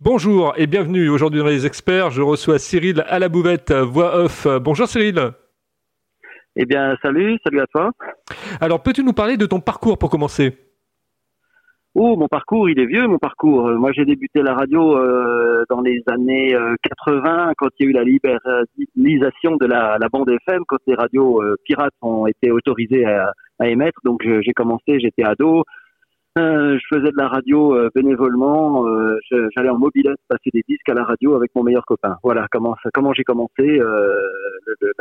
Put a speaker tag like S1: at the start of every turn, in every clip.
S1: Bonjour et bienvenue aujourd'hui dans les experts. Je reçois Cyril à la bouvette, voix off. Bonjour Cyril.
S2: Eh bien, salut, salut à toi.
S1: Alors, peux-tu nous parler de ton parcours pour commencer?
S2: Oh, mon parcours, il est vieux, mon parcours. Euh, moi, j'ai débuté la radio euh, dans les années 80, euh, quand il y a eu la libéralisation de la, bande FM, quand les radios pirates ont été autorisées à, à émettre. Donc, j'ai commencé, j'étais ado. Euh, je faisais de la radio euh, bénévolement. Euh, j'allais en mobilette passer des disques à la radio avec mon meilleur copain. Voilà comment comment j'ai commencé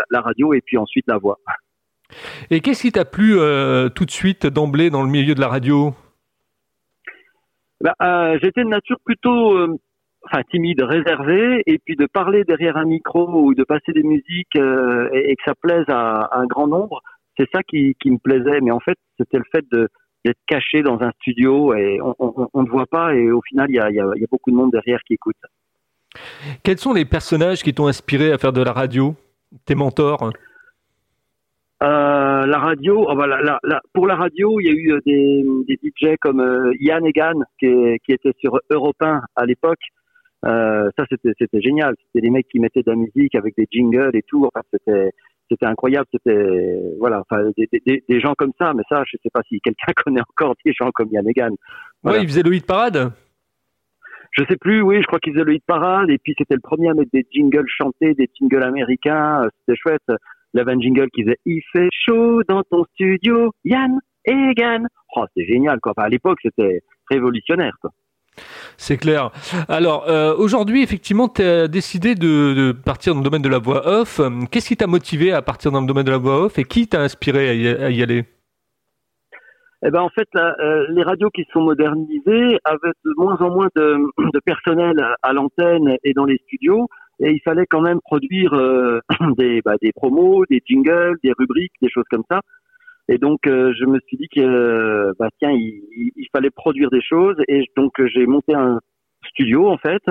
S2: la radio et puis ensuite la voix.
S1: Et qu'est-ce qui t'a plu tout de suite d'emblée dans le milieu de la radio?
S2: Bah, J'étais de nature plutôt enfin timide, réservée, et puis de parler derrière un micro ou de passer des musiques et, que ça plaise à, un grand nombre, c'est ça qui, qui, me plaisait. Mais en fait, c'était le fait de, d'être caché dans un studio et on ne voit pas et au final il y a, y a, beaucoup de monde derrière qui écoute.
S1: Quels sont les personnages qui t'ont inspiré à faire de la radio Tes mentors?
S2: Euh, la radio, oh bah, la, la, pour la radio, il y a eu euh, des, des DJ comme euh, Yann Egan qui, qui, était sur Europe 1 à l'époque. Euh, ça, c'était, c'était génial. C'était des mecs qui mettaient de la musique avec des jingles et tout. Enfin, c'était, c'était incroyable. C'était voilà, enfin des, des, des, gens comme ça. Mais ça, je sais pas si quelqu'un connaît encore des gens comme Yann Egan.
S1: Voilà. Ouais, il faisait le hit parade.
S2: Je sais plus. Oui, je crois qu'il faisait le hit parade. Et puis c'était le premier à mettre des jingles chantés, des jingles américains. Euh, c'était chouette. Il avait un jingle qui faisait "Il fait chaud dans ton studio, Yann Egan". Oh, c'est génial quoi. Enfin, à l'époque, c'était révolutionnaire quoi.
S1: C'est clair. Alors, euh, aujourd'hui, effectivement, tu as décidé de, partir dans le domaine de la voix off. Qu'est-ce qui t'a motivé à partir dans le domaine de la voix off et qui t'a inspiré à y, aller?
S2: Eh ben en fait, euh, les radios qui sont modernisées avaient de moins en moins de, personnel à, l'antenne et dans les studios, et il fallait quand même produire euh, bah, des promos, des jingles, des rubriques, des choses comme ça. Et donc, euh, je me suis dit que, euh, bah, tiens, il, fallait produire des choses. Et donc, j'ai monté un studio, en fait.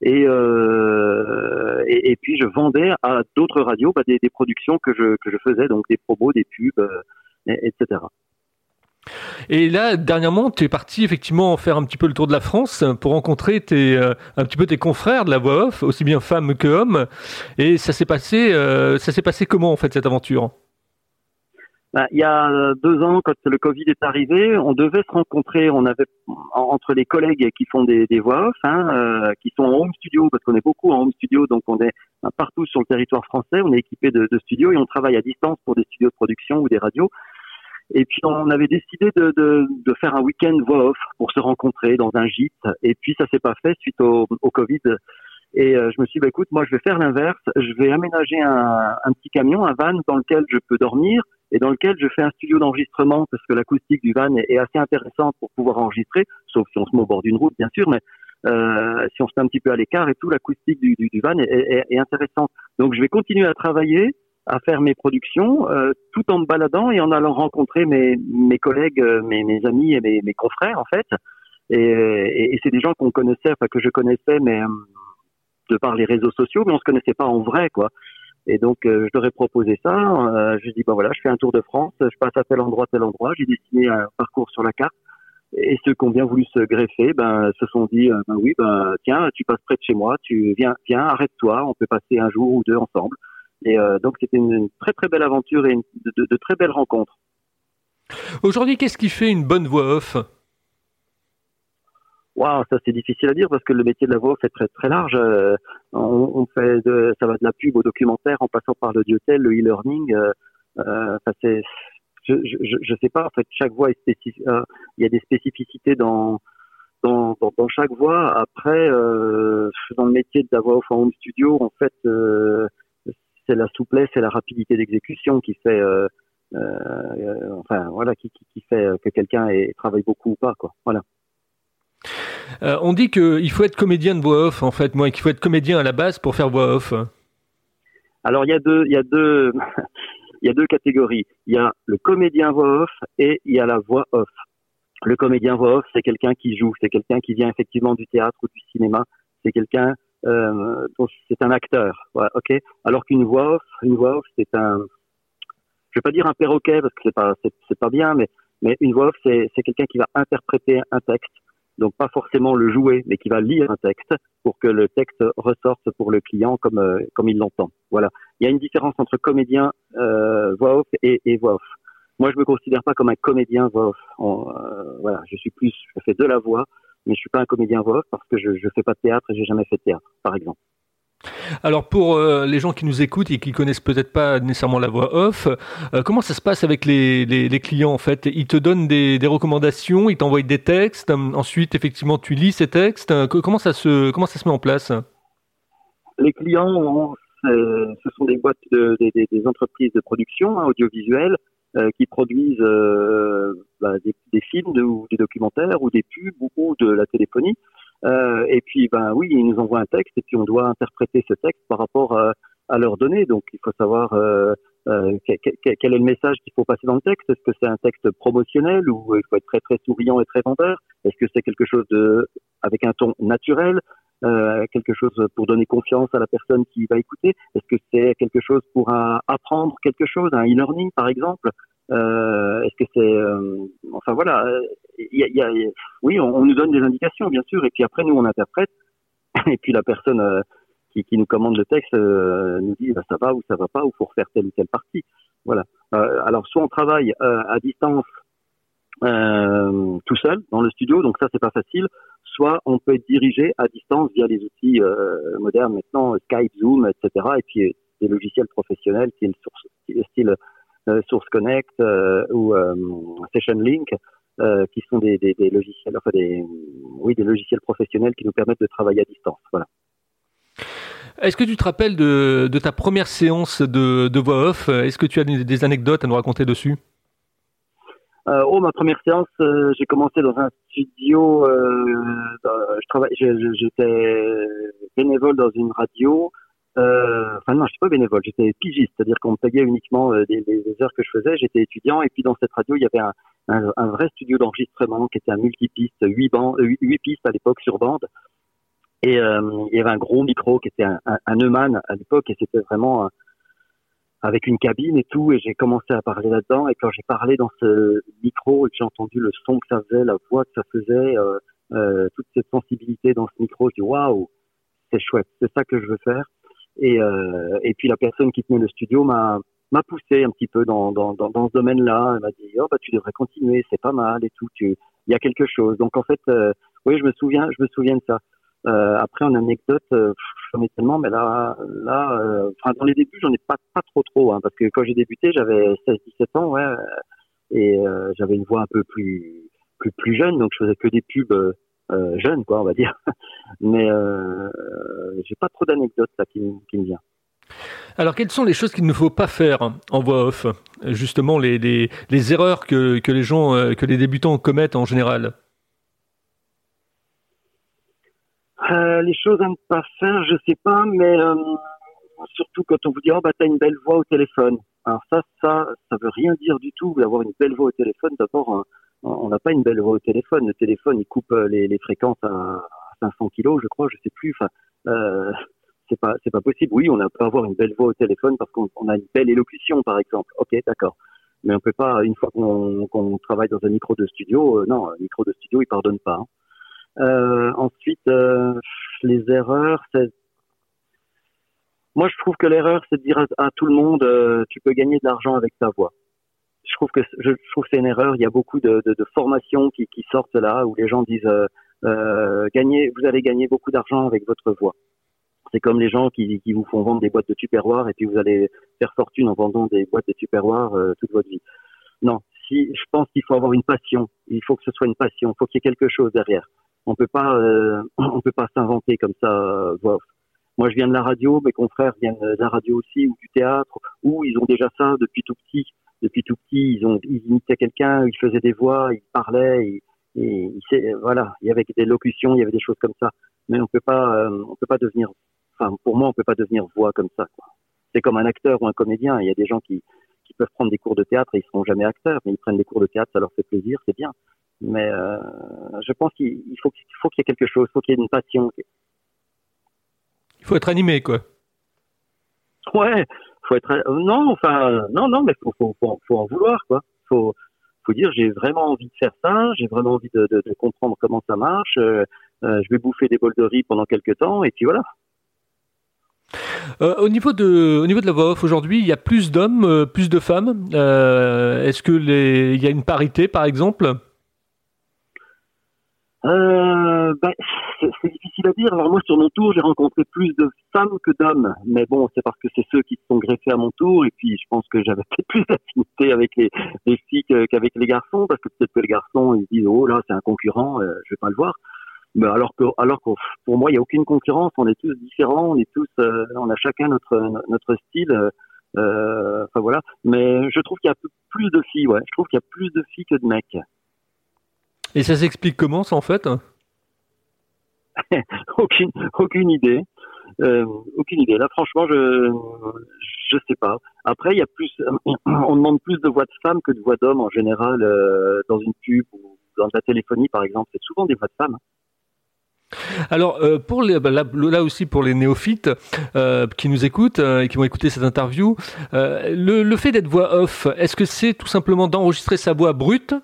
S2: Et, euh, et, puis, je vendais à d'autres radios bah, des, productions que je, que je faisais, donc des promos, des pubs, etc.
S1: Et là, dernièrement, tu es parti effectivement faire un petit peu le tour de la France pour rencontrer tes, un petit peu tes confrères de la voix off, aussi bien femmes que hommes. Et ça s'est passé, ça s'est passé comment en fait cette aventure?
S2: Bah, il y a deux ans, quand le Covid est arrivé, on devait se rencontrer. On avait entre les collègues qui font des, voix off, hein, euh, qui sont en home studio, parce qu'on est beaucoup en home studio, donc on est partout sur le territoire français. On est équipé de, de, studios et on travaille à distance pour des studios de production ou des radios. Et puis on avait décidé de, de, de faire un week-end voix off pour se rencontrer dans un gîte. Et puis ça s'est pas fait suite au, au Covid. Et euh, je me suis dit, bah, écoute, moi je vais faire l'inverse. Je vais aménager un, un petit camion, un van dans lequel je peux dormir et dans lequel je fais un studio d'enregistrement parce que l'acoustique du van est, assez intéressante pour pouvoir enregistrer, sauf si on se met au bord d'une route bien sûr, mais euh, si on se met un petit peu à l'écart et tout, l'acoustique du, du, du, van est, est, est, intéressante. Donc je vais continuer à travailler, à faire mes productions, euh, tout en me baladant et en allant rencontrer mes, mes collègues, euh, mes, mes amis et mes, mes confrères en fait. Et, et, et c'est des gens qu'on connaissait, enfin que je connaissais, mais euh, de par les réseaux sociaux, mais on se connaissait pas en vrai quoi. Et donc, euh, je leur ai proposé ça. Euh, je dis, ben voilà, je fais un tour de France, je passe à tel endroit, tel endroit. J'ai dessiné un parcours sur la carte. Et ceux qui ont bien voulu se greffer, ben, se sont dit, euh, ben oui, ben, tiens, tu passes près de chez moi, tu viens, viens, arrête-toi, on peut passer un jour ou deux ensemble. Et euh, donc, c'était une, très très belle aventure et une, de, de très belles rencontres.
S1: Aujourd'hui, qu'est-ce qui fait une bonne voix off?
S2: Waouh, ça c'est difficile à dire parce que le métier de la voix c'est très très large. Euh, on, on, fait de, ça va de la pub au documentaire en passant par l'audiotel, le e-learning. Euh, euh, c'est, je, je, je sais pas. En fait, chaque voix est spécifique. Euh, il y a des spécificités dans dans, dans, chaque voix. Après, euh, dans le métier de la voix en home studio, en fait, c'est la souplesse et la rapidité d'exécution qui fait. enfin, voilà, qui, qui, qui fait que quelqu'un travaille beaucoup ou pas, quoi. Voilà.
S1: Euh, on dit qu'il faut être comédien de voix off, en fait, moi, qu'il faut être comédien à la base pour faire voix off.
S2: Alors, il y a deux, il y a deux, il y a deux catégories. Il y a le comédien voix off et il y a la voix off. Le comédien voix off, c'est quelqu'un qui joue, c'est quelqu'un qui vient effectivement du théâtre ou du cinéma, c'est quelqu'un, euh, c'est un acteur, ok. Alors qu'une voix off, une voix off, c'est un, je vais pas dire un perroquet parce que c'est pas, c'est pas bien, mais mais une voix off, c'est quelqu'un qui va interpréter un texte donc pas forcément le jouer, mais qui va lire un texte pour que le texte ressorte pour le client comme euh, comme il l'entend. Voilà. Il y a une différence entre comédien euh, voix off et, et, voix off. Moi, je me considère pas comme un comédien voix off. Euh, voilà, je suis plus, je fais de la voix, mais je suis pas un comédien voix off parce que je je fais pas de théâtre et j'ai jamais fait de théâtre, par exemple.
S1: Alors pour euh, les gens qui nous écoutent et qui connaissent peut-être pas nécessairement la voix off, euh, comment ça se passe avec les, clients en fait? Ils te donnent des, recommandations, ils t'envoient des textes, euh, ensuite effectivement tu lis ces textes. comment ça se met en place?
S2: Les clients, ce sont des boîtes de, des, entreprises de production hein, audiovisuelle qui produisent bah, des, des, films ou des documentaires ou des pubs ou de la téléphonie. Euh, et puis, ben oui, ils nous envoient un texte et puis on doit interpréter ce texte par rapport à, à leurs données. Donc, il faut savoir euh, euh, quel, est le message qu'il faut passer dans le texte. Est-ce que c'est un texte promotionnel ou il faut être très très souriant et très vendeur? Est-ce que c'est quelque chose de avec un ton naturel euh, quelque chose pour donner confiance à la personne qui va écouter? Est-ce que c'est quelque chose pour apprendre quelque chose, un e-learning par exemple? euh, Est-ce que c'est, euh, enfin voilà, il y a, y a, oui, on, nous donne des indications bien sûr, et puis après nous on interprète, et puis la personne euh, qui, qui, nous commande le texte euh, nous dit bah, ça va ou ça va pas, ou faut refaire telle ou telle partie. Voilà. alors soit on travaille à distance tout seul dans le studio, donc ça c'est pas facile. Soit on peut être dirigé à distance via les outils modernes maintenant, Skype, Zoom, etc. Et puis des logiciels professionnels qui est le style euh, Source Connect euh, ou euh, Session Link, qui sont des, des, des, logiciels, enfin des, oui, des logiciels professionnels qui nous permettent de travailler à distance. Voilà.
S1: Est-ce que tu te rappelles de, de ta première séance de, de voix off? Est-ce que tu as des, anecdotes à nous raconter dessus?
S2: Euh, oh, ma première séance, j'ai commencé dans un studio. Euh, je travaille, j'étais bénévole dans une radio euh, enfin non, je suis pas bénévole, j'étais pigiste, c'est-à-dire qu'on me payait uniquement euh, des, heures que je faisais. J'étais étudiant et puis dans cette radio, il y avait un, un, vrai studio d'enregistrement qui était un multipiste, huit bandes, huit pistes à l'époque sur bande. Et euh, il y avait un gros micro qui était un, un, Neumann à l'époque et c'était vraiment avec une cabine et tout. Et j'ai commencé à parler là-dedans. Et quand j'ai parlé dans ce micro et que j'ai entendu le son que ça faisait, la voix que ça faisait, euh, toute cette sensibilité dans ce micro, je dis waouh, c'est chouette, c'est ça que je veux faire. Et, euh, et puis la personne qui tenait le studio m'a m'a poussé un petit peu dans, dans, dans, dans ce domaine-là. Elle m'a dit oh bah tu devrais continuer, c'est pas mal et tout. Tu il y a quelque chose. Donc en fait, euh, oui, je me souviens, je me souviens de ça. Euh, après en anecdote, euh, j'en ai tellement, mais là, là, euh, enfin dans les débuts, j'en ai pas pas trop trop, hein, parce que quand j'ai débuté, j'avais 16-17 ans, ouais, et euh, j'avais une voix un peu plus plus plus jeune, donc je faisais que des pubs euh, jeune, quoi, on va dire. Mais euh, j'ai pas trop d'anecdotes là qui, qui me vient.
S1: Alors, quelles sont les choses qu'il ne faut pas faire en voix off Justement, les, les, les erreurs que, que, les gens, euh, que les débutants commettent en général?
S2: Euh, Les choses à ne pas faire, je sais pas, mais surtout quand on vous dit oh bah t'as une belle voix au téléphone. Alors ça, ça, ça veut rien dire du tout d'avoir une belle voix au téléphone. D'abord, on n'a pas une belle voix au téléphone. Le téléphone, il coupe euh, les, fréquences à 500 kilos, je crois, je sais plus. Enfin, euh, c'est pas, c'est pas possible. Oui, on peut avoir une belle voix au téléphone parce qu'on a une belle élocution, par exemple. Ok, d'accord. Mais on peut pas, une fois qu'on travaille dans un micro de studio, euh, non, un micro de studio, il pardonne pas. Hein. Euh, ensuite, euh, les erreurs, c'est moi, je trouve que l'erreur, c'est de dire à, tout le monde, tu peux gagner de l'argent avec ta voix trouve que je trouve que c'est une erreur. Il y a beaucoup de, formations qui, sortent là où les gens disent euh, euh, vous allez gagner beaucoup d'argent avec votre voix. C'est comme les gens qui, vous font vendre des boîtes de tupperware et puis vous allez faire fortune en vendant des boîtes de tupperware euh, toute votre vie. Non, si je pense qu'il faut avoir une passion. Il faut que ce soit une passion. Il faut qu'il y ait quelque chose derrière. On peut pas, on peut pas s'inventer comme ça. Euh, Moi, je viens de la radio, mes confrères viennent de la radio aussi ou du théâtre, où ils ont déjà ça depuis tout petit depuis tout petit, ils ont ils imitaient quelqu'un, ils faisaient des voix, ils parlaient, et, voilà, il y avait des locutions, il y avait des choses comme ça. Mais on peut pas, euh, on peut pas devenir, enfin pour moi, on peut pas devenir voix comme ça. C'est comme un acteur ou un comédien. Il y a des gens qui qui peuvent prendre des cours de théâtre et ils seront jamais acteurs, mais ils prennent des cours de théâtre, ça leur fait plaisir, c'est bien. Mais euh, je pense qu'il faut qu'il faut qu'il y ait quelque chose, il faut qu'il y ait une passion.
S1: Il faut être animé, quoi.
S2: Ouais, faut être non enfin non non mais faut faut en vouloir quoi faut dire, j'ai vraiment envie de faire ça, j'ai vraiment envie de, comprendre comment ça marche. Euh, euh, je vais bouffer des bols de riz pendant quelques temps, et puis voilà.
S1: Euh, au, niveau de, au niveau de la voix off aujourd'hui, il y a plus d'hommes, euh, plus de femmes. Euh, Est-ce que les, il y a une parité, par exemple?
S2: Euh, ben, c'est difficile à dire. Alors moi, sur mon tour, j'ai rencontré plus de femmes que d'hommes. Mais bon, c'est parce que c'est ceux qui se sont greffés à mon tour. Et puis, je pense que j'avais peut-être plus d'affinité avec les, les filles qu'avec les garçons. Parce que peut-être que les garçons, ils disent, oh là, c'est un concurrent, euh, je vais pas le voir. Mais alors que, alors que pour moi, il n'y a aucune concurrence. On est tous différents. On est tous, euh, on a chacun notre notre style. Euh, enfin voilà. Mais je trouve qu'il y a plus de filles. Ouais, je trouve qu'il y a plus de filles que de mecs.
S1: Et ça s'explique comment, ça, en fait?
S2: Aucune, aucune idée. Euh, aucune idée. Là, franchement, je je sais pas. Après, il y a plus, on demande plus de voix de femmes que de voix d'hommes en général euh, dans une pub ou dans la téléphonie, par exemple. C'est souvent des voix de femmes.
S1: Alors, euh, pour les, bah, là, là, aussi pour les néophytes qui nous écoutent et qui vont écouter cette interview, le, le, fait d'être voix off, est-ce que c'est tout simplement d'enregistrer sa voix brute?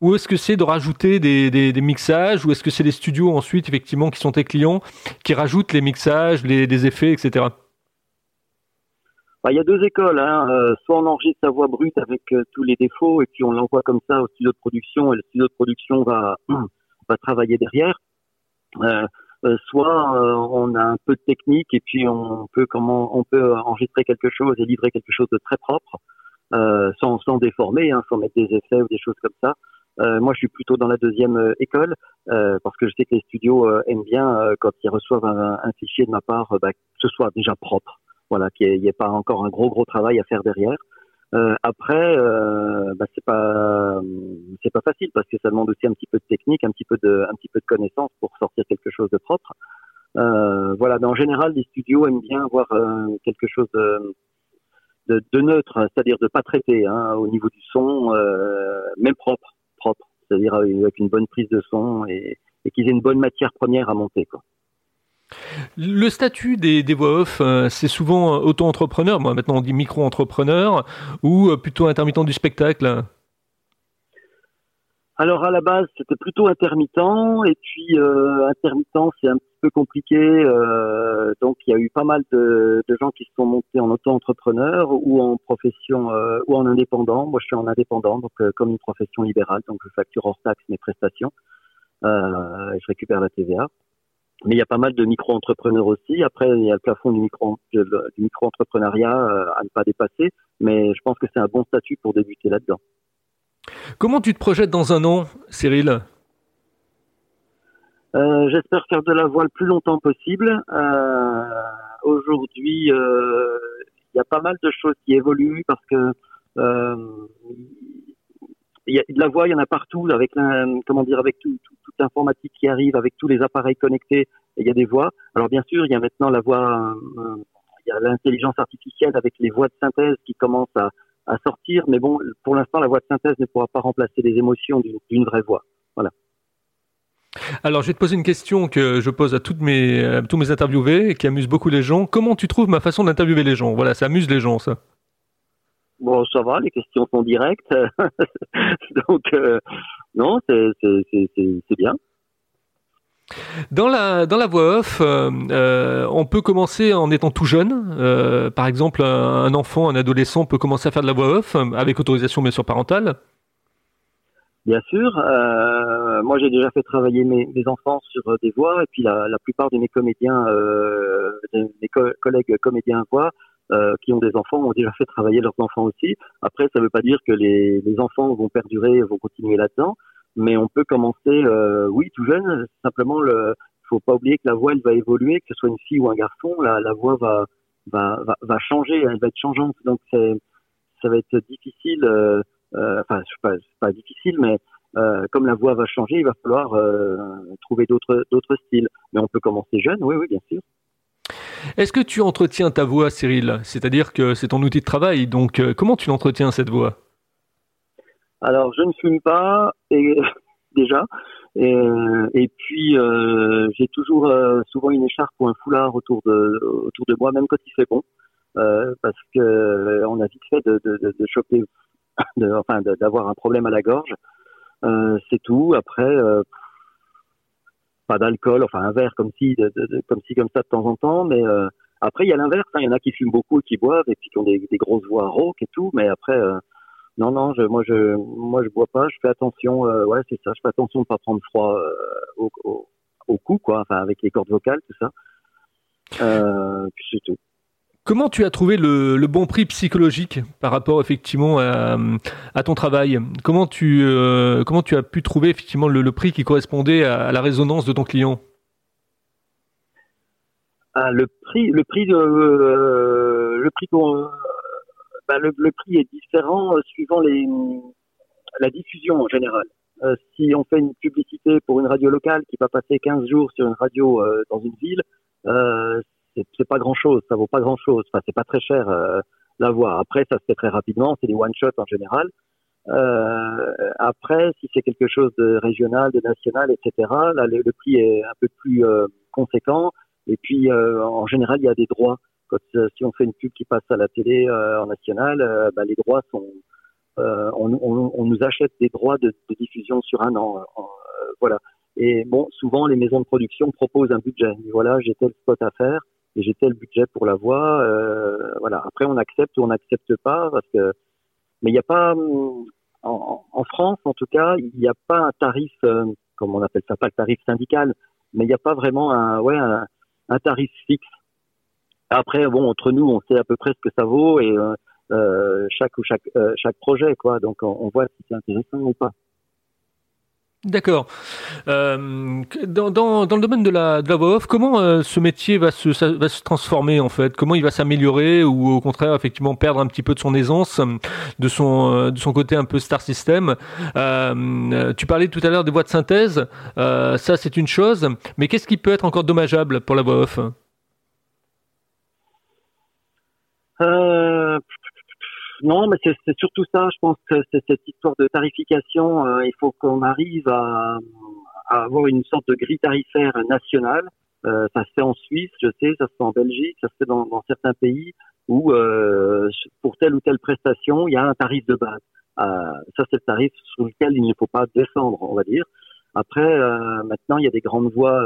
S1: Ou est-ce que c'est de rajouter des, mixages Ou est-ce que c'est les studios ensuite, effectivement, qui sont tes clients, qui rajoutent les mixages, les, effets, etc.
S2: Bah, il y a deux écoles. Hein. Euh, soit on enregistre sa voix brute avec euh, tous les défauts et puis on l'envoie comme ça au studio de production et le studio de production va, va travailler derrière. Euh, soit on a un peu de technique et puis on peut comment on peut enregistrer quelque chose et livrer quelque chose de très propre sans, sans déformer, hein, sans mettre des effets ou des choses comme ça. Euh, moi, je suis plutôt dans la deuxième euh, école euh, parce que je sais que les studios aiment bien quand ils reçoivent un, un, fichier de ma part, bah, que ce soit déjà propre, voilà, qu'il n'y ait, pas encore un gros gros travail à faire derrière. après, bah, c'est pas c'est pas facile parce que ça demande aussi un petit peu de technique, un petit peu de un petit peu de connaissance pour sortir quelque chose de propre. voilà, mais en général, les studios aiment bien avoir quelque chose de de, de neutre, c'est-à-dire de pas traiter hein, au niveau du son, même propre c'est-à-dire avec une bonne prise de son et, qu'ils aient une bonne matière première à monter.
S1: Le statut des, voix off, euh, c'est souvent auto-entrepreneur, moi maintenant on dit micro-entrepreneur, ou euh, plutôt intermittent du spectacle
S2: alors à la base c'était plutôt intermittent et puis euh, intermittent c'est un petit peu compliqué euh, donc il y a eu pas mal de, de, gens qui se sont montés en auto-entrepreneur ou en profession euh, ou en indépendant. Moi je suis en indépendant donc euh, comme une profession libérale donc je facture hors taxe mes prestations euh, et je récupère la TVA. Mais il y a pas mal de micro-entrepreneurs aussi. Après il y a le plafond du micro du micro-entrepreneuriat euh, à ne pas dépasser, mais je pense que c'est un bon statut pour débuter là-dedans.
S1: Comment tu te projettes dans un an, Cyril?
S2: Euh, J'espère faire de la voile le plus longtemps possible. Euh, Aujourd'hui, euh, il y a pas mal de choses qui évoluent parce que de la voix, il y en a partout, avec comment dire, avec tout, tout, toute l'informatique qui arrive, avec tous les appareils connectés, il y a des voix. Alors bien sûr, il y a maintenant la voix, il y a l'intelligence artificielle avec les voix de synthèse qui commencent à, à sortir, mais bon, pour l'instant, la voix de synthèse ne pourra pas remplacer les émotions d'une vraie voix. Voilà.
S1: Alors, je vais te poser une question que je pose à, toutes mes, à tous mes interviewés et qui amuse beaucoup les gens. Comment tu trouves ma façon d'interviewer les gens? Voilà, ça amuse les gens, ça.
S2: Bon, ça va, les questions sont directes. Donc, euh, non, c'est bien.
S1: Dans la, dans la voix off, euh, euh, on peut commencer en étant tout jeune. Euh, par exemple, un, enfant, un adolescent peut commencer à faire de la voix off avec autorisation bien sûr parentale.
S2: Bien sûr. Moi, j'ai déjà fait travailler mes, enfants sur des voix et puis la, la plupart de mes comédiens, mes co collègues comédiens voix qui ont des enfants ont déjà fait travailler leurs enfants aussi. Après, ça ne veut pas dire que les, les enfants vont perdurer, vont continuer là-dedans mais on peut commencer, euh, oui, tout jeune. Simplement, il faut pas oublier que la voix, elle va évoluer, que ce soit une fille ou un garçon, la, voix va, va, va, va, changer, elle va être changeante. Donc, ça va être difficile. Euh, euh, enfin, pas, pas difficile, mais euh, comme la voix va changer, il va falloir euh, trouver d'autres d'autres styles. Mais on peut commencer jeune, oui, oui, bien sûr.
S1: Est-ce que tu entretiens ta voix, Cyril? C'est-à-dire que c'est ton outil de travail. Donc, comment tu l'entretiens cette voix
S2: alors, je ne fume pas, et, déjà. Et, et puis, euh, j'ai toujours euh, souvent une écharpe ou un foulard autour de, autour de moi, même quand il fait bon, euh, parce que on a vite fait de, de, de, choper de, enfin d'avoir un problème à la gorge. Euh, c'est tout. Après, euh, pas d'alcool, enfin un verre comme si, comme si comme ça de temps en temps. Mais euh, après, il y a l'inverse. Hein. Il y en a qui fument beaucoup et qui boivent et puis qui ont des, des grosses voix rauques et tout. Mais après, euh, non, non, je, moi je, moi je bois pas. Je fais attention. ouais, c'est ça. Je fais attention de pas prendre froid au, au, au cou, quoi. Enfin, avec les cordes vocales, tout ça. puis c'est tout.
S1: Comment tu as trouvé le, le, bon prix psychologique par rapport effectivement à, à ton travail? Comment tu euh, comment tu as pu trouver effectivement le, le prix qui correspondait à, à, la résonance de ton client?
S2: Ah, Le prix le prix de euh, le prix euh, bah, le, le, prix est différent euh, suivant les la diffusion en général. Euh, si on fait une publicité pour une radio locale qui va passer 15 jours sur une radio dans une ville, c'est pas grand chose, ça vaut pas grand chose. Enfin, c'est pas très cher euh, l'avoir. Après, ça se fait très rapidement, c'est des one shot en général. Euh, après, si c'est quelque chose de régional, de national, etc., là, le, prix est un peu plus euh, conséquent. Et puis, euh, en général, il y a des droits. Euh, si on fait une pub qui passe à la télé en national, bah, les droits sont, on, on, nous achète des droits de, diffusion sur un an. voilà. Et bon, souvent, les maisons de production proposent un budget. Voilà, j'ai tel spot à faire et j'ai tel budget pour la voix. Euh, voilà. Après, on accepte ou on n'accepte pas parce que, mais il n'y a pas en, en, France, en tout cas, il n'y a pas un tarif, euh, comme on appelle ça, pas le tarif syndical, mais il n'y a pas vraiment un, ouais, un, tarif fixe. Après, bon, entre nous, on sait à peu près ce que ça vaut et euh, euh chaque ou chaque euh, chaque projet, quoi. Donc, on, voit si c'est intéressant ou pas.
S1: D'accord. Dans, le domaine de la, de voix off, comment ce métier va se, se transformer en fait? Comment il va s'améliorer ou au contraire effectivement perdre un petit peu de son aisance, de son, de son côté un peu star system? Tu parlais tout à l'heure des voix de synthèse, ça c'est une chose, mais qu'est-ce qui peut être encore dommageable pour la voix off?
S2: Euh, non, mais c'est surtout ça. Je pense que c'est cette histoire de tarification. Euh, il faut qu'on arrive à, à, avoir une sorte de grille tarifaire nationale. Euh, ça se fait en Suisse, je sais, ça se fait en Belgique, ça se fait dans, dans certains pays où euh, pour telle ou telle prestation, il y a un tarif de base. Euh, ça, c'est le tarif sur lequel il ne faut pas descendre, on va dire. Après, euh, maintenant, il y a des grandes voix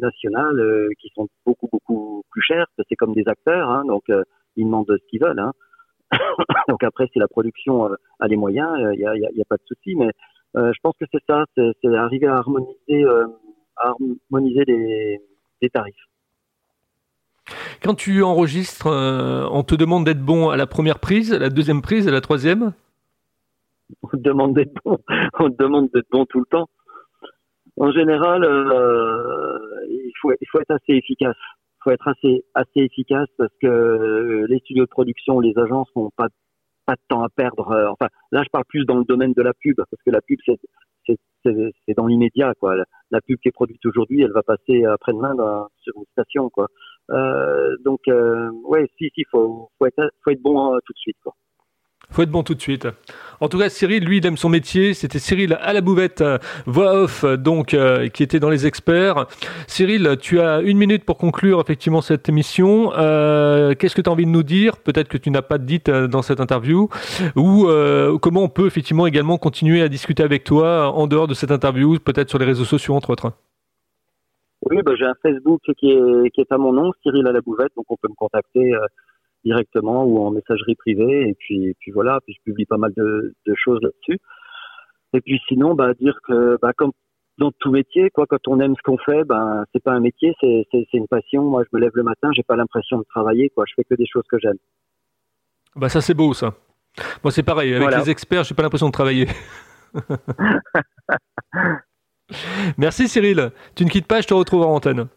S2: nationales qui sont beaucoup beaucoup plus chères. C'est comme des acteurs, hein, donc ils demandent ce qu'ils veulent. Hein. Donc après, si la production euh, a les moyens, il euh, n'y a, pas de souci. Mais euh, je pense que c'est ça, c'est arriver à harmoniser, à harmoniser les, les tarifs.
S1: Quand tu enregistres, on te demande d'être bon à la première prise, à la deuxième prise, à la troisième?
S2: On te demande d'être bon, on te demande d'être bon tout le temps. En général, euh, il, faut, il faut être assez efficace faut être assez assez efficace parce que euh, les studios de production, les agences n'ont pas pas de temps à perdre. Euh, enfin, là, je parle plus dans le domaine de la pub parce que la pub c'est c'est dans l'immédiat quoi. La, pub qui est produite aujourd'hui, elle va passer après-demain sur une station quoi. Euh, donc euh, ouais, si si, faut faut être faut être bon euh, tout de suite quoi
S1: faut être bon tout de suite. En tout cas, Cyril, lui, il aime son métier. C'était Cyril à la bouvette, voix off, donc, euh, qui était dans les experts. Cyril, tu as une minute pour conclure effectivement cette émission. Euh, Qu'est-ce que tu as envie de nous dire? Peut-être que tu n'as pas dit euh, dans cette interview. Ou comment on peut effectivement également continuer à discuter avec toi en dehors de cette interview, peut-être sur les réseaux sociaux, entre autres?
S2: Oui, bah, j'ai un Facebook qui est, qui est à mon nom, Cyril à la bouvette, donc on peut me contacter directement ou en messagerie privée. Et puis, puis voilà, puis je publie pas mal de, de choses là-dessus. Et puis sinon, bah, dire que bah, comme dans tout métier, quoi, quand on aime ce qu'on fait, ben c'est pas un métier, c'est une passion. Moi, je me lève le matin, j'ai pas l'impression de travailler, quoi. Je fais que des choses que j'aime.
S1: Bah ça c'est beau ça. Moi c'est pareil, avec voilà. les experts, j'ai pas l'impression de travailler. Merci Cyril. Tu ne quittes pas, je te retrouve en antenne.